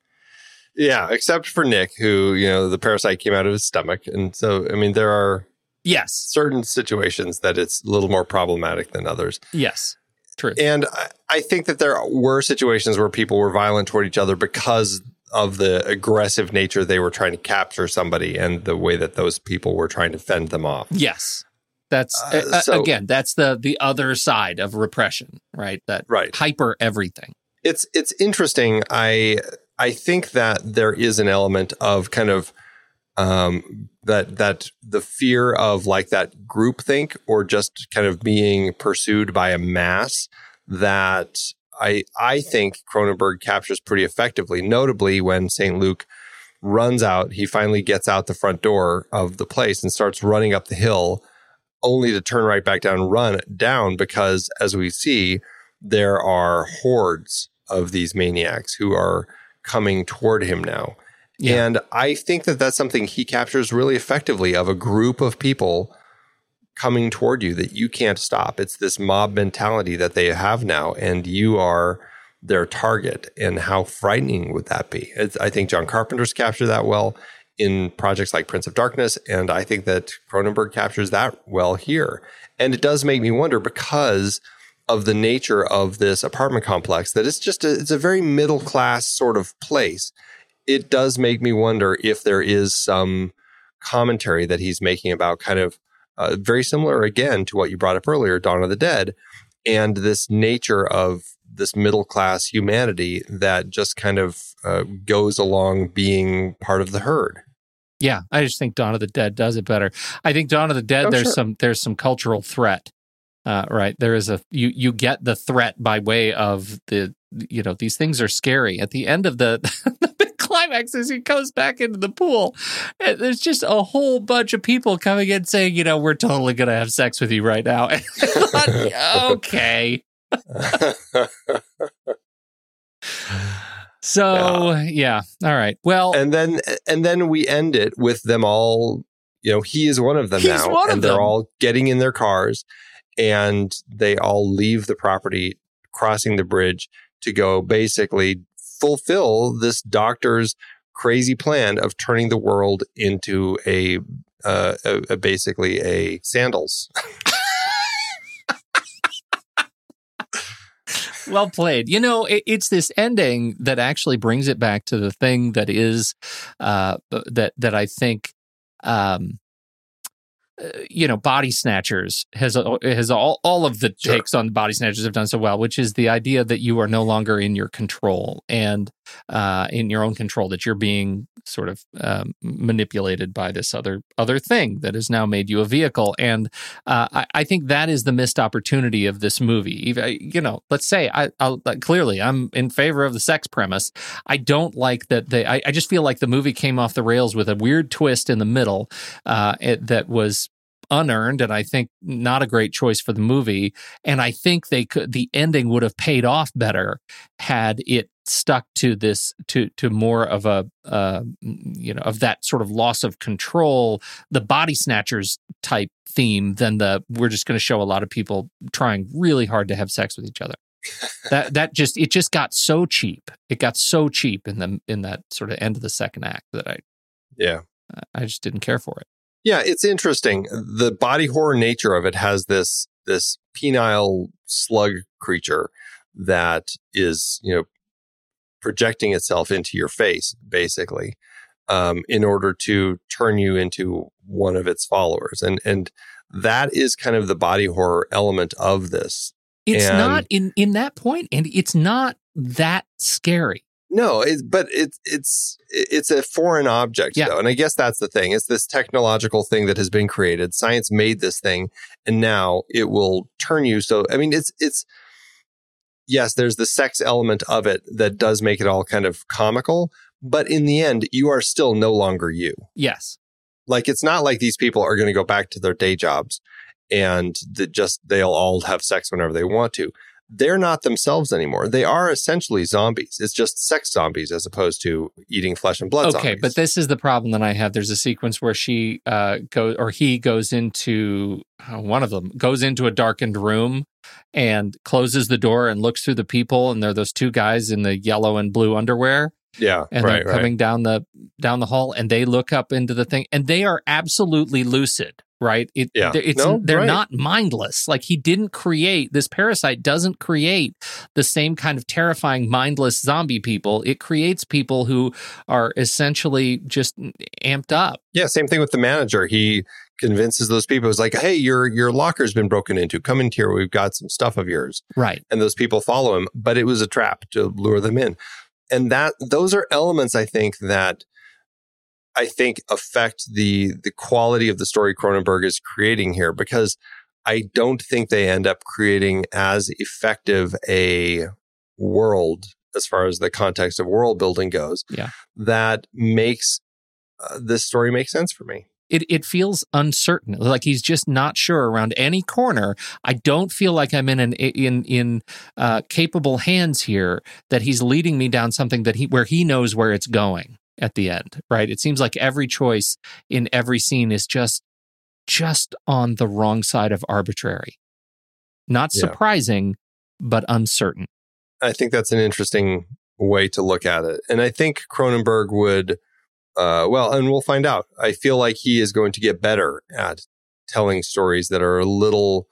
A: Yeah, except for Nick, who, you know, the parasite came out of his stomach. And so, I mean, there are
B: yes
A: certain situations that it's a little more problematic than others.
B: Yes. True.
A: And I think that there were situations where people were violent toward each other because of the aggressive nature they were trying to capture somebody and the way that those people were trying to fend them off.
B: Yes. That's uh, so, again, that's the the other side of repression, right? That
A: right.
B: hyper everything.
A: It's it's interesting. I I think that there is an element of kind of um, that that the fear of like that groupthink or just kind of being pursued by a mass that I I think Cronenberg captures pretty effectively. Notably, when Saint Luke runs out, he finally gets out the front door of the place and starts running up the hill, only to turn right back down and run down because, as we see, there are hordes of these maniacs who are coming toward him now. Yeah. And I think that that's something he captures really effectively of a group of people coming toward you that you can't stop. It's this mob mentality that they have now, and you are their target. And how frightening would that be? It's, I think John Carpenter's captured that well in projects like Prince of Darkness, and I think that Cronenberg captures that well here. And it does make me wonder because of the nature of this apartment complex that it's just a, it's a very middle class sort of place it does make me wonder if there is some commentary that he's making about kind of uh, very similar again to what you brought up earlier, Dawn of the Dead, and this nature of this middle class humanity that just kind of uh, goes along being part of the herd.
B: Yeah, I just think Dawn of the Dead does it better. I think Dawn of the Dead, oh, there's sure. some there's some cultural threat. Uh, right there is a you you get the threat by way of the you know these things are scary at the end of the [laughs] climax is he comes back into the pool and there's just a whole bunch of people coming in saying, you know, we're totally going to have sex with you right now. And I thought, okay. [laughs] So yeah. yeah. all right. Well,
A: and then and then we end it with them all. You know, he is one of them now, and they're all getting in their cars, and they all leave the property, crossing the bridge to go basically fulfill this doctor's crazy plan of turning the world into a, uh, a, a basically a sandals. [laughs]
B: well played. You know, it, it's this ending that actually brings it back to the thing that is uh, that that I think um, uh, you know, Body Snatchers has uh, has all all of the sure. takes on Body Snatchers have done so well, which is the idea that you are no longer in your control and uh, in your own control, that you're being sort of um, manipulated by this other other thing that has now made you a vehicle. And uh, I, I, think that is the missed opportunity of this movie. You know, let's say I I'll, clearly I'm in favor of the sex premise. I don't like that they. I, I, just feel like the movie came off the rails with a weird twist in the middle uh, it, that was unearned and I think not a great choice for the movie. And I think they could the ending would have paid off better had it stuck to this to to more of a uh, you know of that sort of loss of control, the body snatchers type theme than the we're just going to show a lot of people trying really hard to have sex with each other. that that just it just got so cheap. It got so cheap in the in that sort of end of the second act that I
A: yeah
B: I just didn't care for it.
A: Yeah, it's interesting. The body horror nature of it has this this penile slug creature that is, you know, projecting itself into your face, basically, um, in order to turn you into one of its followers. And and that is kind of the body horror element of this.
B: It's and not in in that point, and it's not that scary.
A: No, it, but it's it's it's a foreign object yeah. though, and I guess that's the thing. It's this technological thing that has been created. Science made this thing, and now it will turn you. So I mean, it's it's yes, there's the sex element of it that does make it all kind of comical, but in the end, you are still no longer you.
B: Yes,
A: like it's not like these people are going to go back to their day jobs and just they'll all have sex whenever they want to they're not themselves anymore. They are essentially zombies. It's just sex zombies as opposed to eating flesh and blood.
B: Okay,
A: zombies.
B: but this is the problem that I have. There's a sequence where she uh, goes or he goes into uh, one of them goes into a darkened room and closes the door and looks through the people, and there are those two guys in the yellow and blue underwear.
A: Yeah,
B: and right, they're coming right. down the down the hall, and they look up into the thing, and they are absolutely lucid right? It,
A: yeah.
B: It's,
A: no,
B: they're
A: right.
B: not mindless. Like he didn't create this parasite doesn't create the same kind of terrifying mindless zombie people. It creates people who are essentially just amped up.
A: Yeah, same thing with the manager. He convinces those people it's like, "Hey, your your locker's been broken into. Come in here. We've got some stuff of yours."
B: Right.
A: And those people follow him, but it was a trap to lure them in. And that those are elements I think that I think affect the the quality of the story Cronenberg is creating here because I don't think they end up creating as effective a world as far as the context of world building goes.
B: Yeah.
A: That makes uh, this story make sense for me.
B: It, it feels uncertain, like he's just not sure around any corner. I don't feel like I'm in an in in uh, capable hands here. That he's leading me down something that he where he knows where it's going at the end, right? It seems like every choice in every scene is just just on the wrong side of arbitrary. Not yeah. surprising, but uncertain.
A: I think that's an interesting way to look at it. And I think Cronenberg would uh, well, and we'll find out. I feel like he is going to get better at telling stories that are a little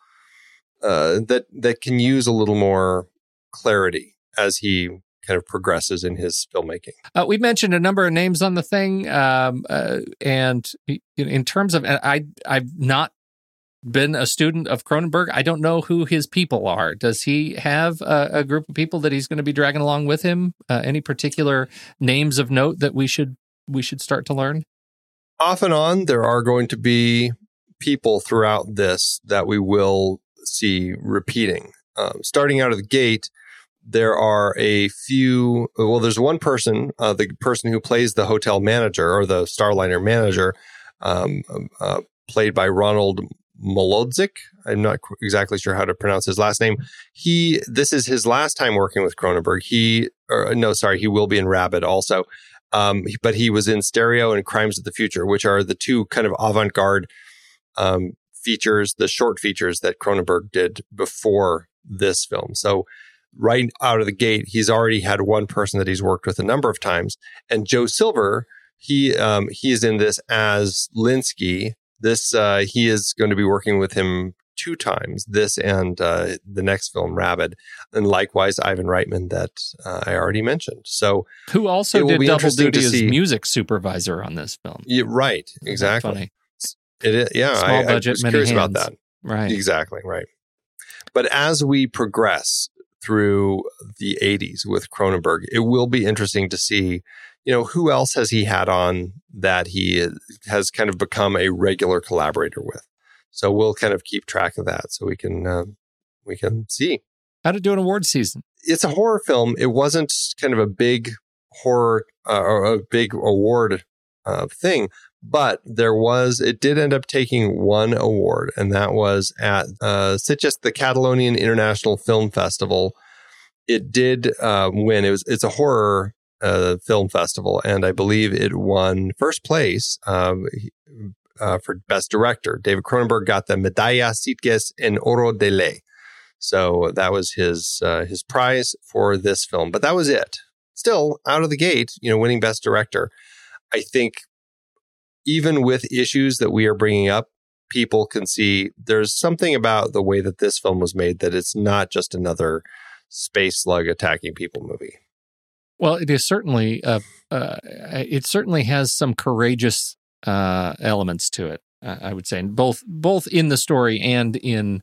A: uh, that that can use a little more clarity as he kind of progresses in his filmmaking.
B: Uh, we mentioned a number of names on the thing, um, uh, and in terms of, I I've not been a student of Cronenberg. I don't know who his people are. Does he have a, a group of people that he's going to be dragging along with him? Uh, any particular names of note that we should we should start to learn?
A: Off and on, there are going to be people throughout this that we will see repeating. Um, starting out of the gate, there are a few. Well, there's one person, uh, the person who plays the hotel manager or the Starliner manager, um, uh, played by Ronald Molodzik. I'm not exactly sure how to pronounce his last name. He, this is his last time working with Cronenberg. He, or no, sorry, he will be in Rabid also. Um, but he was in Stereo and Crimes of the Future, which are the two kind of avant garde um, features, the short features that Cronenberg did before this film. So, right out of the gate, he's already had one person that he's worked with a number of times. And Joe Silver, he um, he is in this as Linsky. This uh, he is going to be working with him two times. This and uh, the next film, Rabid, and likewise Ivan Reitman that uh, I already mentioned. So
B: Who also did double duty as music supervisor on this film.
A: yeah, right, exactly.
B: Funny.
A: It is, yeah,
B: Small
A: I, I
B: budget,
A: was
B: many
A: curious about
B: hands.
A: that.
B: Right.
A: Exactly, right. But as we progress through the 80s with Cronenberg, it will be interesting to see, you know, who else has he had on that he has kind of become a regular collaborator with. So we'll kind of keep track of that so we can uh, we can see.
B: How to do an award season.
A: It's a horror film. It wasn't kind of a big horror uh, or a big award uh, thing, but there was it did end up taking one award and that was at uh Sitges the Catalonian International Film Festival. It did uh, win. It was it's a horror uh, film festival and I believe it won first place um, uh, for best director. David Cronenberg got the Medalla Sitges en Oro de Ley. So that was his uh, his prize for this film. But that was it. Still out of the gate you know winning best director I think even with issues that we are bringing up, people can see there's something about the way that this film was made that it's not just another space slug attacking people movie.
B: Well, it is certainly uh, uh, it certainly has some courageous uh, elements to it. I would say, both both in the story and in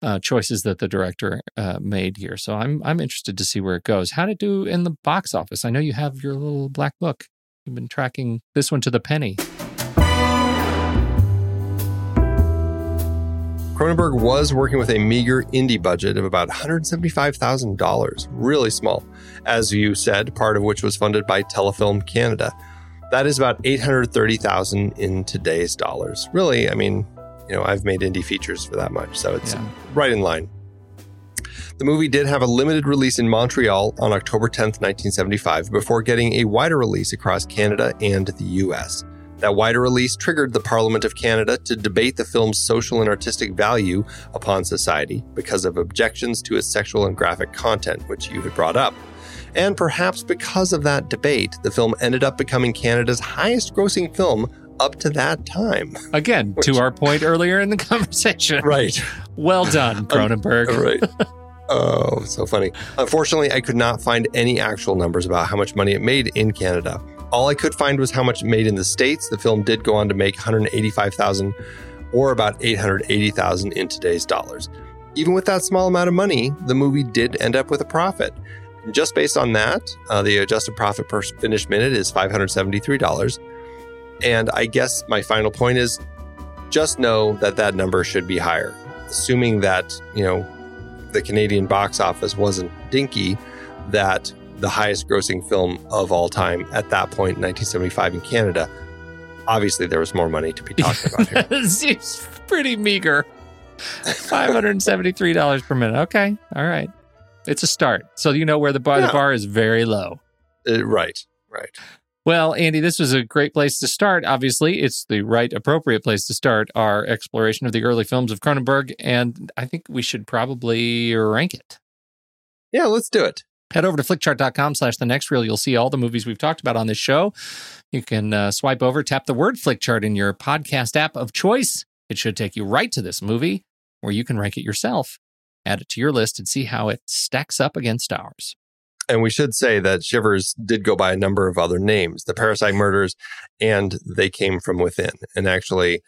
B: uh, choices that the director uh, made here. So I'm I'm interested to see where it goes. How did it do in the box office? I know you have your little black book. You've been tracking this one to the penny.
A: Cronenberg was working with a meager indie budget of about $175,000, really small, as you said, part of which was funded by Telefilm Canada. That is about 830,000 in today's dollars. Really, I mean, you know, I've made indie features for that much, so it's
B: Yeah.
A: right in line. The movie did have a limited release in Montreal on October 10th, 1975, before getting a wider release across Canada and the US. That wider release triggered the Parliament of Canada to debate the film's social and artistic value upon society because of objections to its sexual and graphic content, which you had brought up. And perhaps because of that debate, the film ended up becoming Canada's highest grossing film up to that time.
B: Again,
A: Which- [laughs]
B: to our point earlier in the [laughs] conversation.
A: Right.
B: Well done, um, Cronenberg.
A: right. [laughs] Oh, so funny. Unfortunately, I could not find any actual numbers about how much money it made in Canada. All I could find was how much it made in the States. The film did go on to make 185,000 or about 880,000 in today's dollars. Even with that small amount of money, the movie did end up with a profit. Just based on that, uh, the adjusted profit per finished minute is $573. And I guess my final point is just know that that number should be higher. Assuming that, you know, the Canadian box office wasn't dinky, that the highest grossing film of all time at that point in 1975 in Canada, obviously there was more money to be talked about here. [laughs]
B: Seems pretty meager. $573 per minute. Okay. All right. It's a start. So you know where the bar, the bar is very low.
A: Uh, right, right.
B: Well, Andy, this was a great place to start. Obviously, it's the right, appropriate place to start our exploration of the early films of Cronenberg. And I think we should probably rank it.
A: Yeah, let's do it.
B: Head over to flickchart.com slash the next reel. You'll see all the movies we've talked about on this show. You can uh, swipe over, tap the word flickchart in your podcast app of choice. It should take you right to this movie where you can rank it yourself, add it to your list, and see how it stacks up against ours.
A: And we should say that Shivers did go by a number of other names, the Parasite Murders, and They Came From Within. And actually,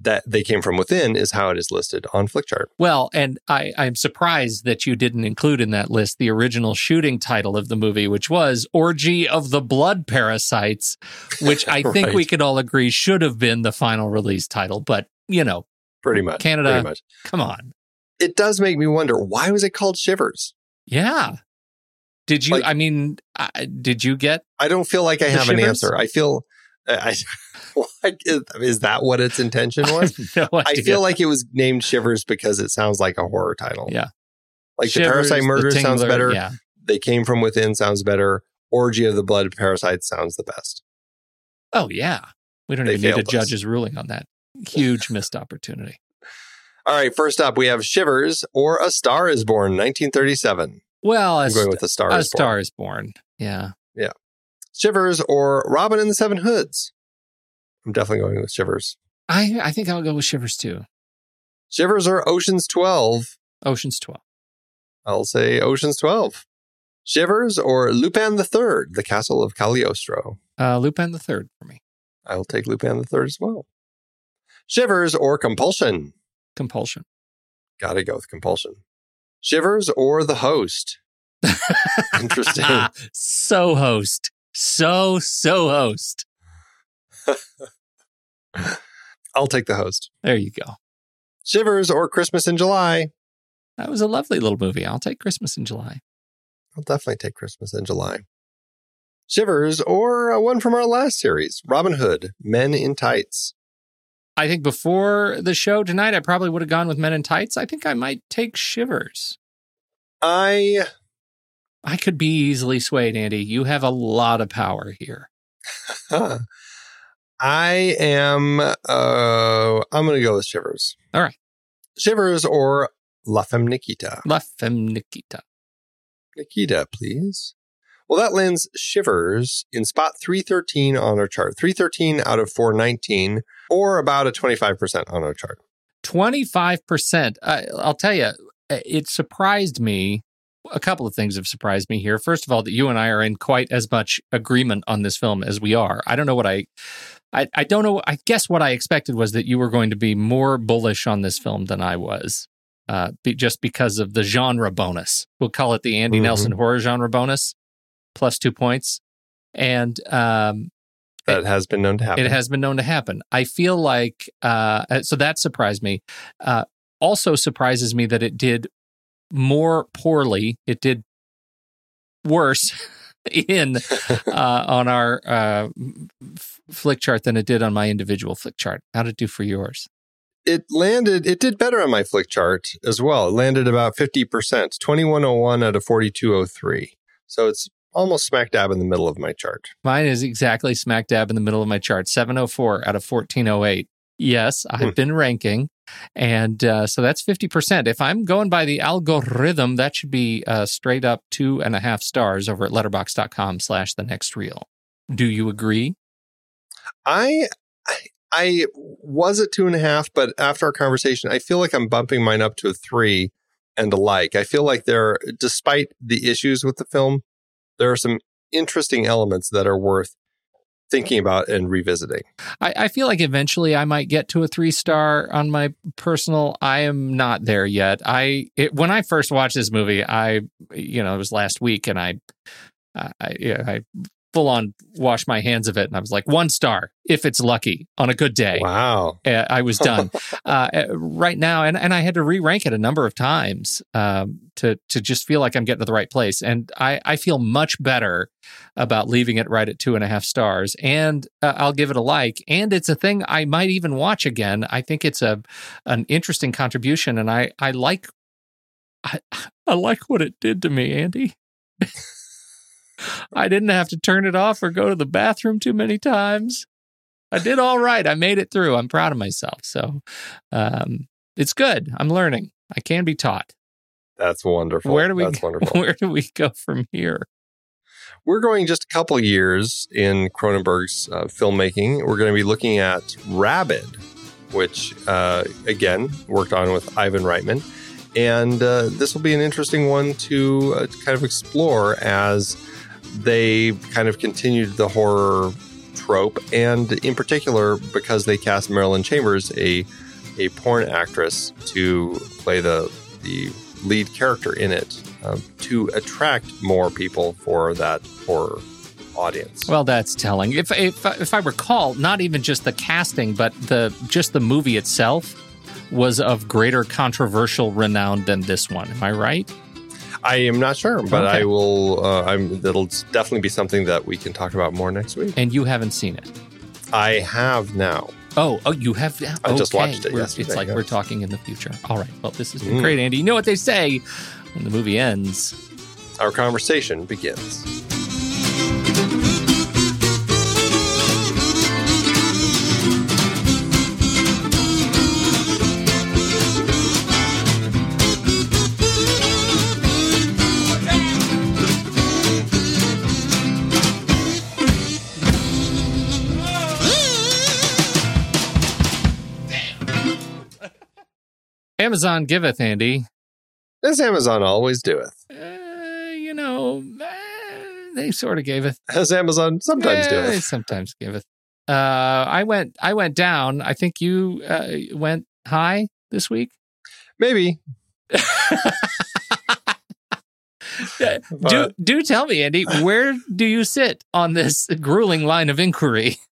A: that They Came From Within is how it is listed on Flickchart.
B: Well, and I, I'm surprised that you didn't include in that list the original shooting title of the movie, which was Orgy of the Blood Parasites, which I [laughs] think we could all agree should have been the final release title. But, you know,
A: Pretty much.
B: Canada.
A: Pretty much.
B: come on.
A: It does make me wonder why was it called Shivers?
B: Yeah. Did you?
A: Like-
B: I mean, did you get?
A: I don't feel like I have an answer. I feel. I, [laughs] is, is that what its intention [laughs] was?
B: no
A: I feel like it was named Shivers because it sounds like a horror title.
B: Yeah.
A: Like
B: Shivers,
A: the Parasite Murder
B: the
A: sounds better.
B: Yeah.
A: They Came From Within sounds better. Orgy of the Blood Parasite sounds the best.
B: Oh yeah. We don't
A: They
B: even need a
A: us.
B: judge's ruling on that. Huge missed opportunity. [laughs]
A: All right, first up, we have Shivers or A Star is Born, 1937.
B: Well, a,
A: I'm going with A Star
B: a
A: is Born.
B: star is born. Yeah.
A: Shivers or Robin and the Seven Hoods. I'm definitely going with Shivers.
B: I I think I'll go with Shivers too.
A: Shivers or Ocean's 12.
B: Ocean's Twelve.
A: I'll say Ocean's 12. Shivers or Lupin the Third, The Castle of Cagliostro.
B: Uh, Lupin the Third for me.
A: I'll take Lupin the Third as well. Shivers or Compulsion.
B: Compulsion.
A: Gotta go with Compulsion. Shivers or The Host. [laughs] Interesting.
B: so host. So so host. [laughs]
A: I'll take The Host.
B: There you go.
A: Shivers or Christmas in July.
B: That was a lovely little movie. I'll take Christmas in July.
A: I'll definitely take Christmas in July. Shivers or uh, one from our last series, Robin Hood, Men in Tights.
B: I think before the show tonight, I probably would have gone with Men in Tights. I think I might take Shivers.
A: I
B: I could be easily swayed, Andy. You have a lot of power here.
A: I am. Uh, I'm going to go with Shivers.
B: All right.
A: Shivers or La Femme Nikita.
B: La Femme Nikita.
A: Nikita, please. Well, that lands Shivers in spot 313 on our chart. 313 out of 419, or about a 25% on our chart.
B: 25%. I, I'll tell you, it surprised me. A couple of things have surprised me here. First of all, that you and I are in quite as much agreement on this film as we are. I don't know what I, I, I don't know. I guess what I expected was that you were going to be more bullish on this film than I was, uh, be, just because of the genre bonus. We'll call it the Andy
A: Mhm.
B: Nelson horror genre bonus, plus two points. And um,
A: That has been known to happen.
B: it has been known to happen. I feel like uh, so that surprised me. Uh, also surprises me that it did more poorly. It did worse [laughs] in [laughs] uh, on our uh, f- Flickchart than it did on my individual Flickchart. How did it do for yours?
A: it landed, it did better on my Flickchart as well. It landed about 50%, 2101 out of 4203. So it's almost smack dab in the middle of my chart.
B: Mine is exactly smack dab in the middle of my chart, 704 out of 1408. Yes, I've
A: Hmm.
B: been ranking. And uh, so that's 50%. If I'm going by the algorithm, that should be uh, straight up two and a half stars over at letterboxd.com slash the next reel. Do you agree?
A: I, I I was at two and a half, but after our conversation, I feel like I'm bumping mine up to a three and a like. I feel like there, despite the issues with the film, there are some interesting elements that are worth thinking about and revisiting.
B: I, I feel like eventually I might get to a three star on my personal. I am not there yet. I it, when I first watched this movie, I you know it was last week, and I I, I full on wash my hands of it, and I was like one star if it's lucky on a good day.
A: Wow.
B: Uh, I was done. [laughs] uh, uh, right now, and, and I had to re rank it a number of times um, to to just feel like I'm getting to the right place. And I, I feel much better about leaving it right at two and a half stars. And uh, I'll give it a like. And it's a thing I might even watch again. I think it's a an interesting contribution, and I I like I I like what it did to me, Andy. [laughs] I didn't have to turn it off or go to the bathroom too many times. I did all right. I made it through. I'm proud of myself. So um, it's good. I'm learning. I can be taught.
A: That's wonderful.
B: Where do we
A: That's [laughs] wonderful.
B: where do we go from here?
A: We're going just a couple years in Cronenberg's uh, filmmaking. We're going to be looking at Rabid, which, uh, again, worked on with Ivan Reitman. And uh, this will be an interesting one to uh, kind of explore as they kind of continued the horror trope. And in particular, because they cast Marilyn Chambers, a, a porn actress, to play the, the lead character in it uh, to attract more people for that horror audience.
B: Well, that's telling. If if if I recall, not even just the casting, but the just the movie itself was of greater controversial renown than this one. Am I right?
A: I am not sure, but
B: Okay.
A: I will. Uh, I'm. That'll definitely be something that we can talk about more next week.
B: And you haven't seen it.
A: I have now.
B: Oh, oh, you have.
A: I just
B: okay.
A: watched it
B: We're-
A: yesterday,
B: It's like
A: yes.
B: we're talking in the future. All right. Well, this has been
A: Mm.
B: great, Andy. You know what they say when the movie ends?
A: Our conversation begins.
B: Amazon giveth, Andy.
A: As Amazon always doeth.
B: Uh, you know, uh, they sort of gave it.
A: As Amazon sometimes
B: They
A: doeth.
B: sometimes give it. Uh, I went. I went down. I think you uh, went high this week.
A: Maybe. [laughs]
B: do do tell me, Andy, where do you sit on this grueling line of inquiry? [laughs]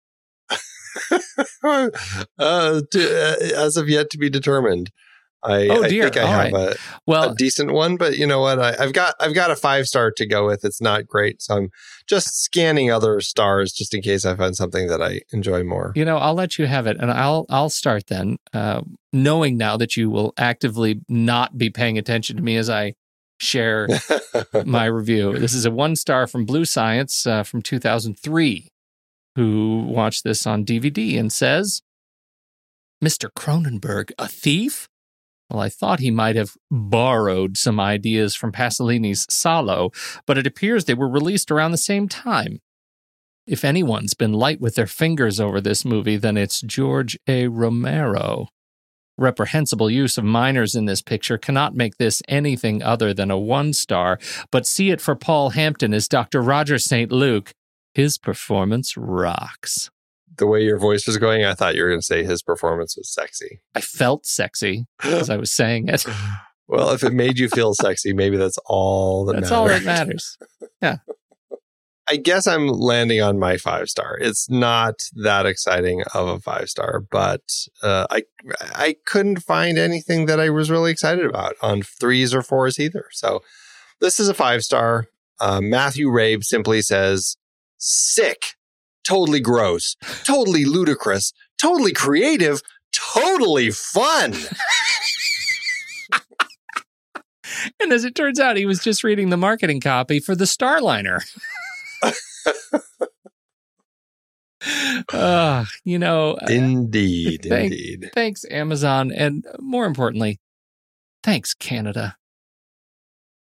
B: [laughs]
A: uh, to, uh, as of yet to be determined. I,
B: Oh,
A: I think I
B: All
A: have
B: right.
A: a,
B: Well,
A: a decent one, but you know what? I, I've got I've got a five star to go with. It's not great, so I'm just scanning other stars just in case I find something that I enjoy more.
B: you know, I'll let you have it, and I'll I'll start then, uh, knowing now that you will actively not be paying attention to me as I share [laughs] my review. This is a one star from Blue Science uh, from 2003, who watched this on DVD and says, Mr. Cronenberg, a thief? Well, I thought he might have borrowed some ideas from Pasolini's Salo, but it appears they were released around the same time. If anyone's been light with their fingers over this movie, then it's George A. Romero. Reprehensible use of minors in this picture cannot make this anything other than a one star, but see it for Paul Hampton as Dr. Roger St. Luke. His performance rocks.
A: The way your voice was going, I thought you were going to say his performance was sexy.
B: I felt sexy as I was saying it. [laughs]
A: Well, if it made you feel sexy, maybe that's all that
B: That's
A: matters.
B: all that matters. Yeah. [laughs]
A: I guess I'm landing on my five star. It's not that exciting of a five star, but uh, I I couldn't find anything that I was really excited about on threes or fours either. So this is a five star. Uh, Matthew Rabe simply says, "Sick, totally gross, totally ludicrous, totally creative, totally fun." [laughs]
B: And as it turns out, he was just reading the marketing copy for the Starliner. uh, [laughs] you know,
A: Indeed,
B: Thank-
A: indeed.
B: thanks, Amazon. And more importantly, thanks, Canada.